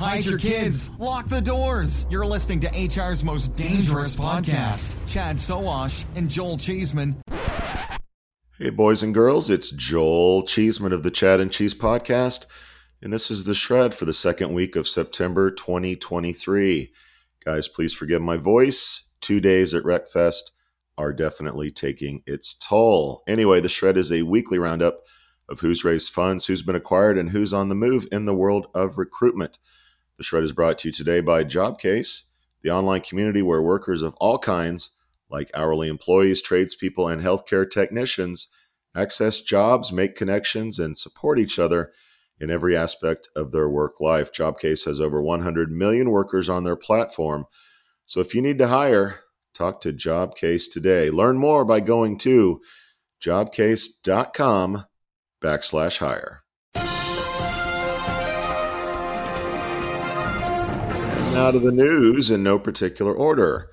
hide your kids, lock the doors. You're listening to HR's most dangerous podcast. Chad Sowash and Joel Cheeseman. Hey, boys and girls, it's Joel Cheeseman of the Chad and Cheese Podcast, and this is the shred for the second week of September 2023. Guys, please forgive my voice. Two days at RecFest are definitely taking its toll. Anyway, the shred is a weekly roundup of who's raised funds, who's been acquired, and who's on the move in the world of recruitment. The shred is brought to you today by Jobcase, the online community where workers of all kinds, like hourly employees, tradespeople, and healthcare technicians, access jobs, make connections, and support each other in every aspect of their work life. Jobcase has over 100 million workers on their platform. So if you need to hire, talk to Jobcase today. Learn more by going to jobcase.com backslash hire. And of the news in no particular order.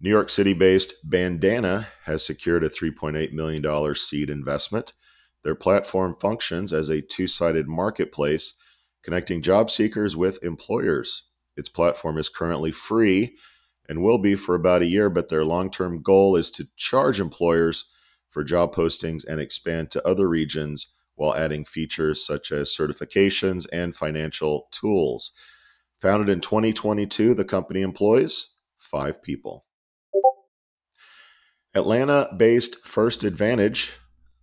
New York City based Bandana has secured a $3.8 million seed investment. Their platform functions as a two sided marketplace connecting job seekers with employers. Its platform is currently free and will be for about a year, but their long term goal is to charge employers for job postings and expand to other regions while adding features such as certifications and financial tools. Founded in 2022, the company employs five people. Atlanta based First Advantage,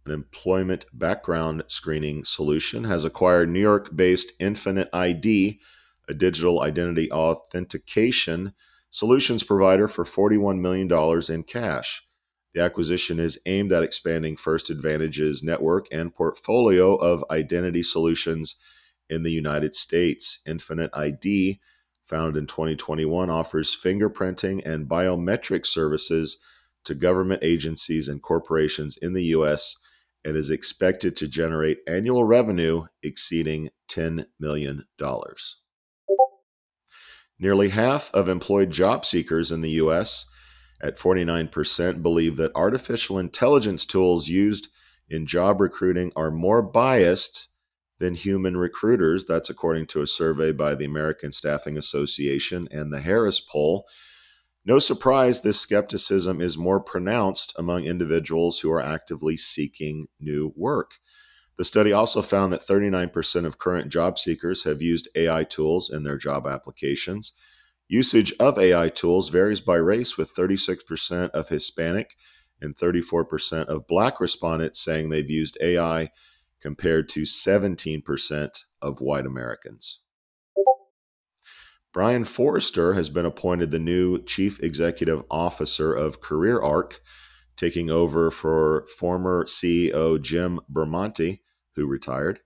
an employment background screening solution, has acquired New York based Infinite ID, a digital identity authentication solutions provider, for $41 million in cash. The acquisition is aimed at expanding First Advantage's network and portfolio of identity solutions in the United States. Infinite ID, founded in 2021, offers fingerprinting and biometric services to government agencies and corporations in the U.S. and is expected to generate annual revenue exceeding $10 million. Nearly half of employed job seekers in the U.S at 49% believe that artificial intelligence tools used in job recruiting are more biased than human recruiters. That's according to a survey by the American Staffing Association and the Harris Poll. No surprise, this skepticism is more pronounced among individuals who are actively seeking new work. The study also found that 39% of current job seekers have used AI tools in their job applications. Usage of AI tools varies by race, with 36% of Hispanic and 34% of Black respondents saying they've used AI, compared to 17% of white Americans. Brian Forrester has been appointed the new Chief Executive Officer of CareerArc, taking over for former CEO Jim Bermonti, who retired.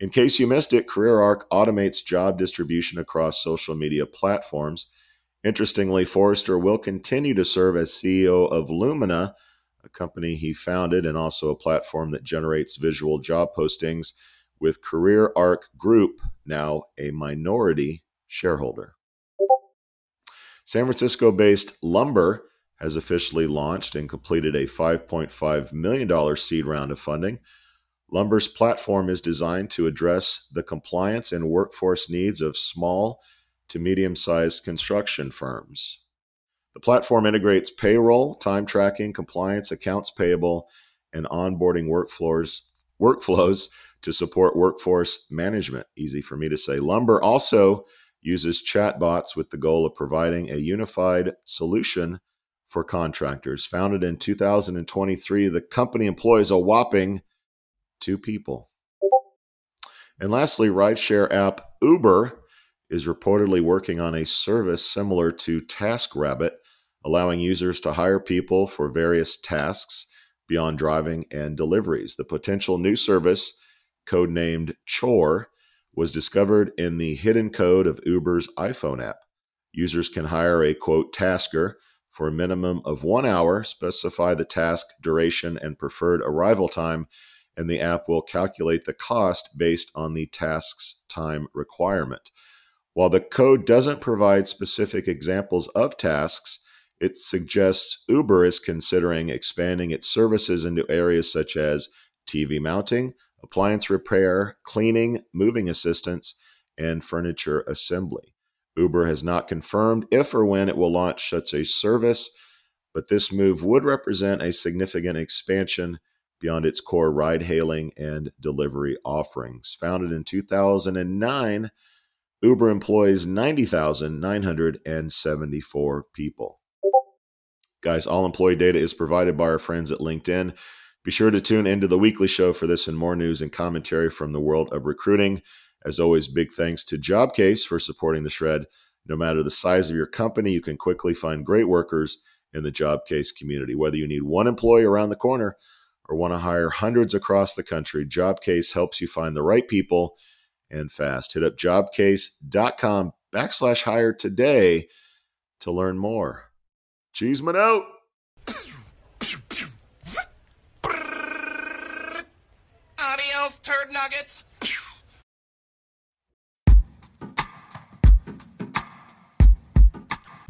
In case you missed it, CareerArc automates job distribution across social media platforms. Interestingly, Forrester will continue to serve as CEO of Lumina, a company he founded and also a platform that generates visual job postings, with CareerArc Group now a minority shareholder. San Francisco based Lumber has officially launched and completed a $5.5 million seed round of funding. Lumber's platform is designed to address the compliance and workforce needs of small to medium sized construction firms. The platform integrates payroll, time tracking, compliance, accounts payable, and onboarding workflows, workflows to support workforce management. Easy for me to say. Lumber also uses chatbots with the goal of providing a unified solution for contractors. Founded in 2023, the company employs a whopping two people. And lastly, rideshare app Uber is reportedly working on a service similar to TaskRabbit, allowing users to hire people for various tasks beyond driving and deliveries. The potential new service, codenamed Chore, was discovered in the hidden code of Uber's iPhone app. Users can hire a quote tasker for a minimum of one hour, specify the task duration and preferred arrival time, and the app will calculate the cost based on the task's time requirement. While the code doesn't provide specific examples of tasks, it suggests Uber is considering expanding its services into areas such as TV mounting, appliance repair, cleaning, moving assistance, and furniture assembly. Uber has not confirmed if or when it will launch such a service, but this move would represent a significant expansion beyond its core ride hailing and delivery offerings. Founded in 2009, Uber employs 90,974 people. Guys, all employee data is provided by our friends at LinkedIn. Be sure to tune into the weekly show for this and more news and commentary from the world of recruiting. As always, big thanks to Jobcase for supporting the shred. No matter the size of your company, you can quickly find great workers in the Jobcase community. Whether you need one employee around the corner or want to hire hundreds across the country, Jobcase helps you find the right people and fast. Hit up jobcase.com backslash hire today to learn more. Cheeseman out. Adios, turd nuggets.